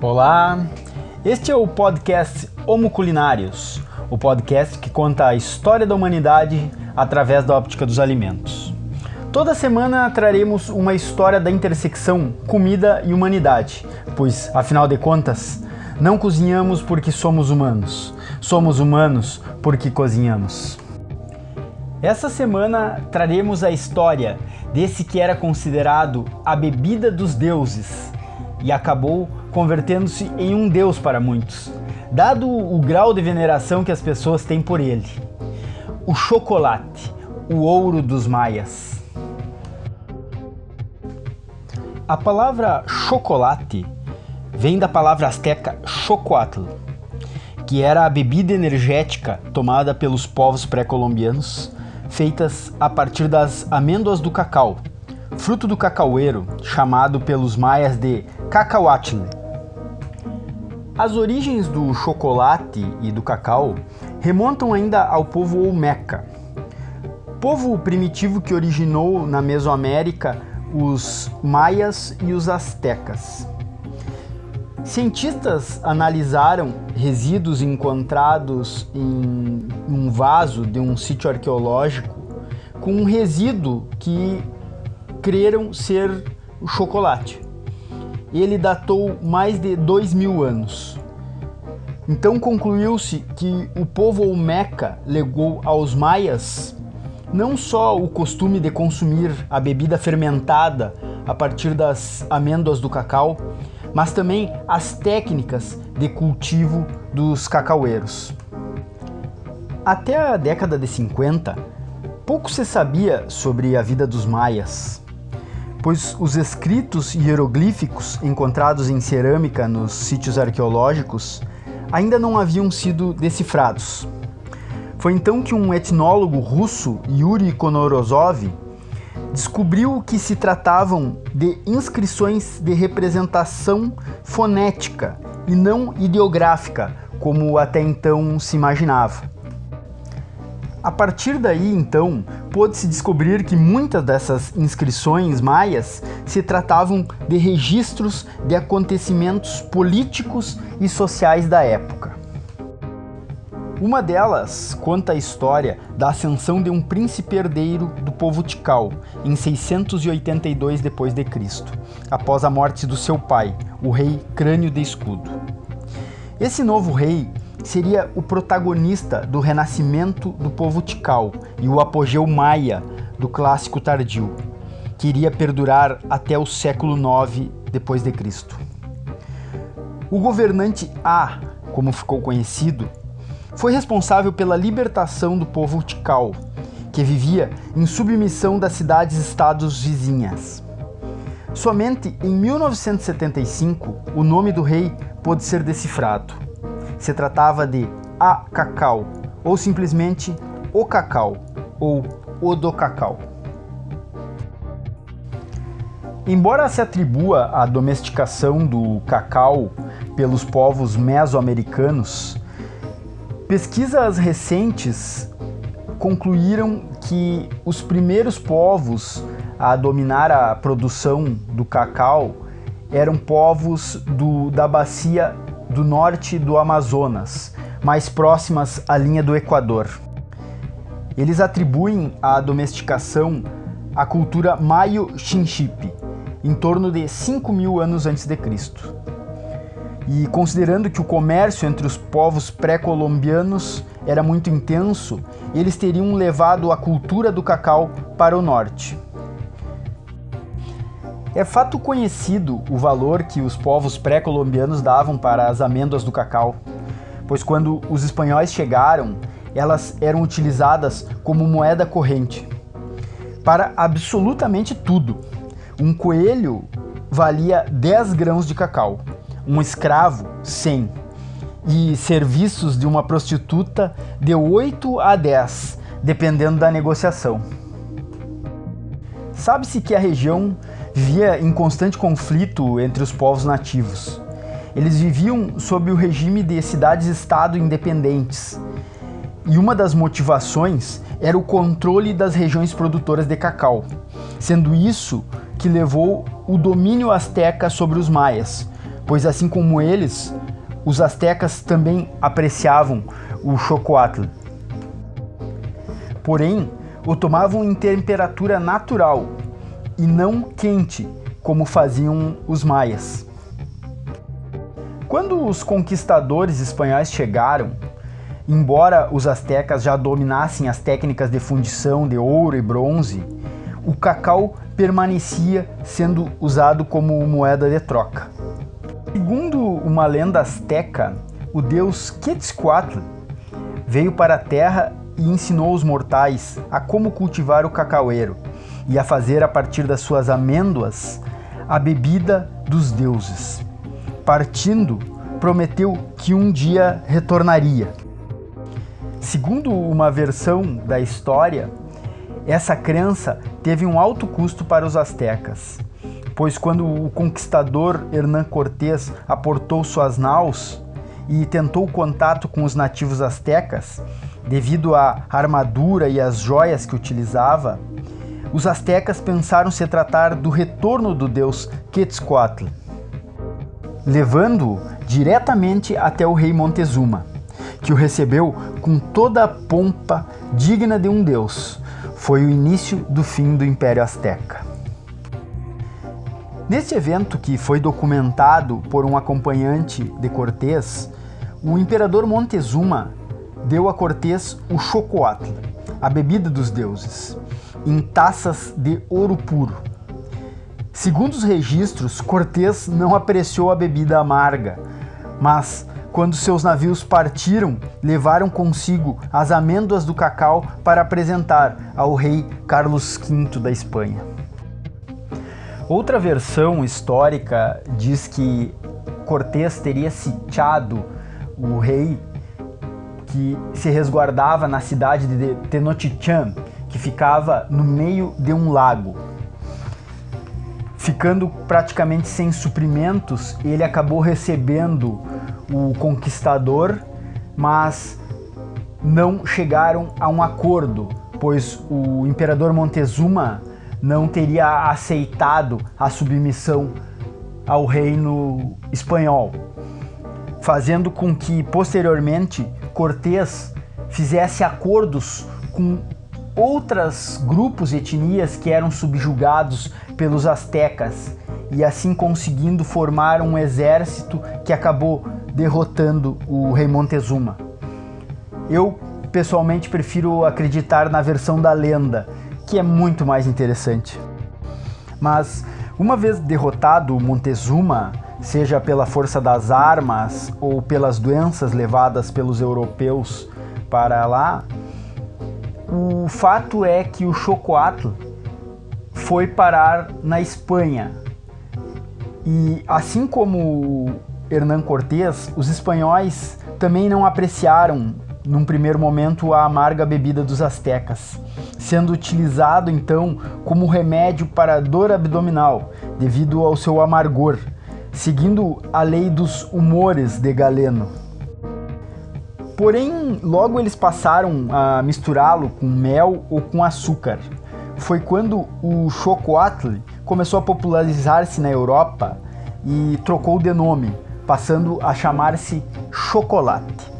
Olá, este é o podcast Homo Culinários, o podcast que conta a história da humanidade através da óptica dos alimentos. Toda semana traremos uma história da intersecção comida e humanidade, pois, afinal de contas, não cozinhamos porque somos humanos, somos humanos porque cozinhamos. Essa semana traremos a história desse que era considerado a bebida dos deuses e acabou convertendo-se em um deus para muitos, dado o grau de veneração que as pessoas têm por ele. O chocolate, o ouro dos maias. A palavra chocolate vem da palavra asteca chocoatl, que era a bebida energética tomada pelos povos pré-colombianos, feitas a partir das amêndoas do cacau, fruto do cacaueiro, chamado pelos maias de cacauatl. As origens do chocolate e do cacau remontam ainda ao povo Olmeca, povo primitivo que originou na Mesoamérica os maias e os astecas. Cientistas analisaram resíduos encontrados em um vaso de um sítio arqueológico com um resíduo que creram ser o chocolate ele datou mais de dois mil anos. Então concluiu-se que o povo Olmeca legou aos maias não só o costume de consumir a bebida fermentada a partir das amêndoas do cacau, mas também as técnicas de cultivo dos cacaueiros. Até a década de 50, pouco se sabia sobre a vida dos maias pois os escritos hieroglíficos encontrados em cerâmica nos sítios arqueológicos ainda não haviam sido decifrados. Foi então que um etnólogo russo, Yuri Konorozov, descobriu que se tratavam de inscrições de representação fonética e não ideográfica, como até então se imaginava. A partir daí, então, pôde-se descobrir que muitas dessas inscrições maias se tratavam de registros de acontecimentos políticos e sociais da época. Uma delas conta a história da ascensão de um príncipe herdeiro do povo Tikal em 682 d.C., após a morte do seu pai, o rei Crânio de Escudo. Esse novo rei seria o protagonista do renascimento do povo Tikal e o apogeu maia do clássico tardio, que iria perdurar até o século IX depois de Cristo. O governante A, como ficou conhecido, foi responsável pela libertação do povo Tikal, que vivia em submissão das cidades-estados vizinhas. Somente em 1975 o nome do rei pôde ser decifrado se tratava de a cacau, ou simplesmente o cacau, ou o do cacau. Embora se atribua a domesticação do cacau pelos povos mesoamericanos, pesquisas recentes concluíram que os primeiros povos a dominar a produção do cacau eram povos do, da bacia do norte do Amazonas, mais próximas à linha do Equador. Eles atribuem a domesticação à cultura Maio-Xinxipe, em torno de 5 mil anos antes de Cristo. E considerando que o comércio entre os povos pré-colombianos era muito intenso, eles teriam levado a cultura do cacau para o norte. É fato conhecido o valor que os povos pré-colombianos davam para as amêndoas do cacau, pois quando os espanhóis chegaram, elas eram utilizadas como moeda corrente para absolutamente tudo. Um coelho valia 10 grãos de cacau, um escravo 100 e serviços de uma prostituta de 8 a 10, dependendo da negociação. Sabe-se que a região vivia em constante conflito entre os povos nativos. Eles viviam sob o regime de cidades-estado independentes. E uma das motivações era o controle das regiões produtoras de cacau, sendo isso que levou o domínio asteca sobre os maias, pois assim como eles, os astecas também apreciavam o chocoatl. Porém, o tomavam em temperatura natural e não quente, como faziam os maias. Quando os conquistadores espanhóis chegaram, embora os astecas já dominassem as técnicas de fundição de ouro e bronze, o cacau permanecia sendo usado como moeda de troca. Segundo uma lenda asteca, o deus Quetzalcoatl veio para a terra e ensinou os mortais a como cultivar o cacaueiro e a fazer a partir das suas amêndoas a bebida dos deuses. Partindo, prometeu que um dia retornaria. Segundo uma versão da história, essa crença teve um alto custo para os astecas, pois quando o conquistador Hernán Cortés aportou suas naus e tentou contato com os nativos astecas, devido à armadura e às joias que utilizava, os astecas pensaram se tratar do retorno do deus Quetzalcoatl, levando-o diretamente até o rei Montezuma, que o recebeu com toda a pompa digna de um deus. Foi o início do fim do Império Azteca. Neste evento, que foi documentado por um acompanhante de Cortés, o imperador Montezuma deu a Cortés o chocoatl, a bebida dos deuses, em taças de ouro puro. Segundo os registros, Cortés não apreciou a bebida amarga, mas quando seus navios partiram, levaram consigo as amêndoas do cacau para apresentar ao rei Carlos V da Espanha. Outra versão histórica diz que Cortés teria sitiado o rei que se resguardava na cidade de Tenochtitlan, que ficava no meio de um lago. Ficando praticamente sem suprimentos, ele acabou recebendo o conquistador, mas não chegaram a um acordo, pois o imperador Montezuma não teria aceitado a submissão ao reino espanhol, fazendo com que posteriormente Cortés fizesse acordos com outros grupos e etnias que eram subjugados pelos astecas e assim conseguindo formar um exército que acabou derrotando o rei Montezuma. Eu pessoalmente prefiro acreditar na versão da lenda, que é muito mais interessante. Mas uma vez derrotado Montezuma, seja pela força das armas ou pelas doenças levadas pelos europeus para lá, o fato é que o Chocoatl foi parar na Espanha. E assim como Hernán Cortés, os espanhóis também não apreciaram num primeiro momento a amarga bebida dos astecas, sendo utilizado então como remédio para dor abdominal devido ao seu amargor seguindo a lei dos humores de Galeno. Porém, logo eles passaram a misturá-lo com mel ou com açúcar. Foi quando o chocoatl começou a popularizar-se na Europa e trocou de nome, passando a chamar-se chocolate.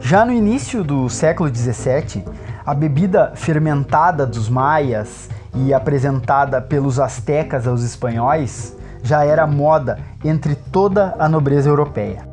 Já no início do século XVII, a bebida fermentada dos maias e apresentada pelos astecas aos espanhóis já era moda entre toda a nobreza europeia.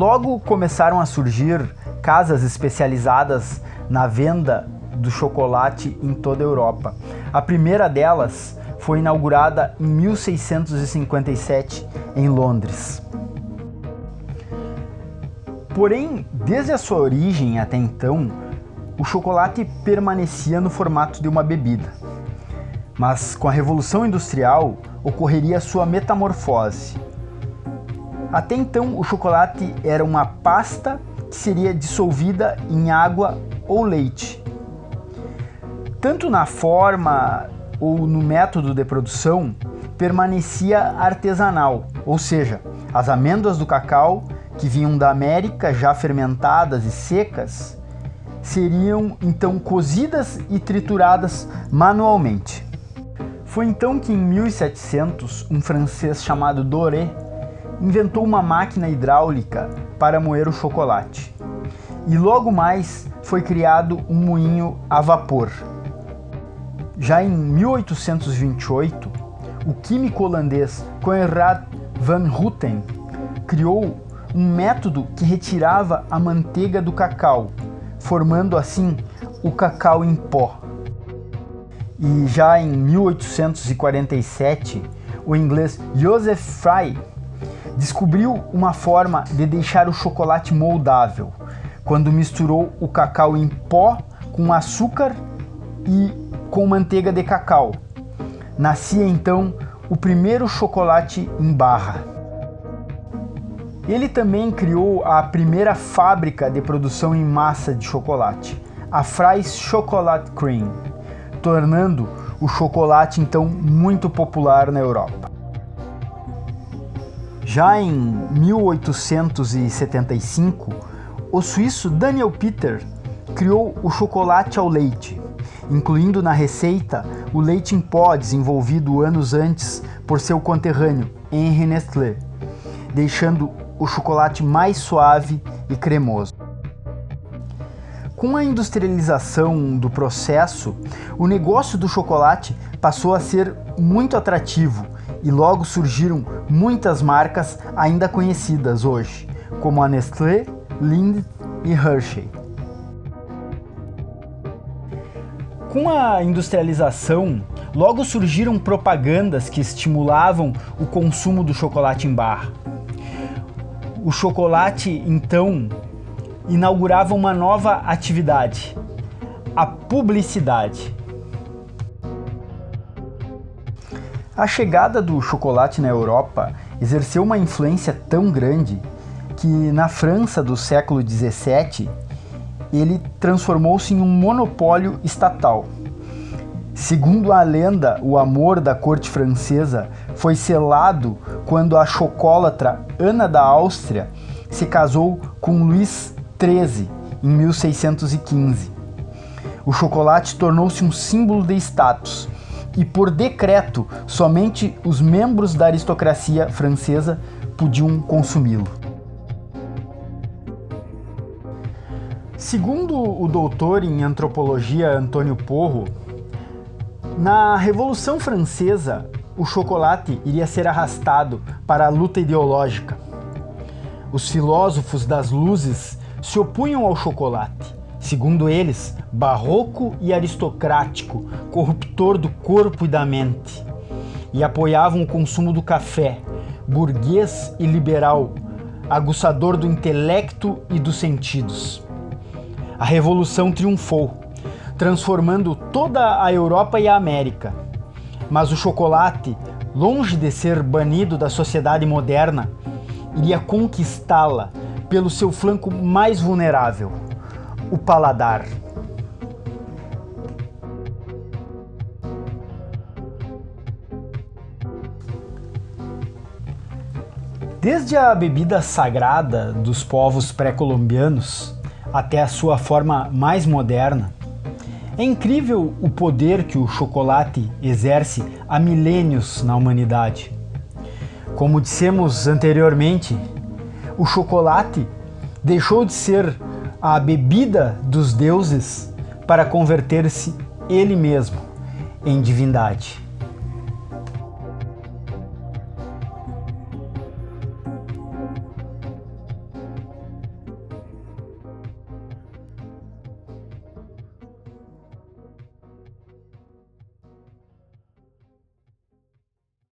Logo começaram a surgir casas especializadas na venda do chocolate em toda a Europa. A primeira delas foi inaugurada em 1657 em Londres. Porém, desde a sua origem até então, o chocolate permanecia no formato de uma bebida. Mas com a Revolução Industrial, ocorreria sua metamorfose. Até então, o chocolate era uma pasta que seria dissolvida em água ou leite. Tanto na forma ou no método de produção, permanecia artesanal, ou seja, as amêndoas do cacau que vinham da América já fermentadas e secas seriam então cozidas e trituradas manualmente. Foi então que em 1700 um francês chamado Doré inventou uma máquina hidráulica para moer o chocolate. E logo mais foi criado um moinho a vapor. Já em 1828, o químico holandês Conrad van Houten criou um método que retirava a manteiga do cacau, formando assim o cacau em pó. E já em 1847, o inglês Joseph Fry descobriu uma forma de deixar o chocolate moldável, quando misturou o cacau em pó com açúcar e com manteiga de cacau. Nascia então o primeiro chocolate em barra. Ele também criou a primeira fábrica de produção em massa de chocolate, a Fry's Chocolate Cream tornando o chocolate então muito popular na Europa. Já em 1875, o suíço Daniel Peter criou o chocolate ao leite, incluindo na receita o leite em pó desenvolvido anos antes por seu conterrâneo Henri Nestlé, deixando o chocolate mais suave e cremoso. Com a industrialização do processo, o negócio do chocolate passou a ser muito atrativo e logo surgiram muitas marcas ainda conhecidas hoje, como a Nestlé, Lindt e Hershey. Com a industrialização, logo surgiram propagandas que estimulavam o consumo do chocolate em barra. O chocolate, então, inaugurava uma nova atividade, a publicidade. A chegada do chocolate na Europa exerceu uma influência tão grande que na França do século XVII ele transformou-se em um monopólio estatal. Segundo a lenda, o amor da corte francesa foi selado quando a chocólatra Ana da Áustria se casou com Luís 13, em 1615. O chocolate tornou-se um símbolo de status e, por decreto, somente os membros da aristocracia francesa podiam consumi-lo. Segundo o doutor em antropologia Antônio Porro, na Revolução Francesa, o chocolate iria ser arrastado para a luta ideológica. Os filósofos das luzes se opunham ao chocolate, segundo eles, barroco e aristocrático, corruptor do corpo e da mente, e apoiavam o consumo do café, burguês e liberal, aguçador do intelecto e dos sentidos. A revolução triunfou, transformando toda a Europa e a América. Mas o chocolate, longe de ser banido da sociedade moderna, iria conquistá-la pelo seu flanco mais vulnerável, o paladar. Desde a bebida sagrada dos povos pré-colombianos até a sua forma mais moderna, é incrível o poder que o chocolate exerce há milênios na humanidade. Como dissemos anteriormente, o chocolate deixou de ser a bebida dos deuses para converter-se ele mesmo em divindade.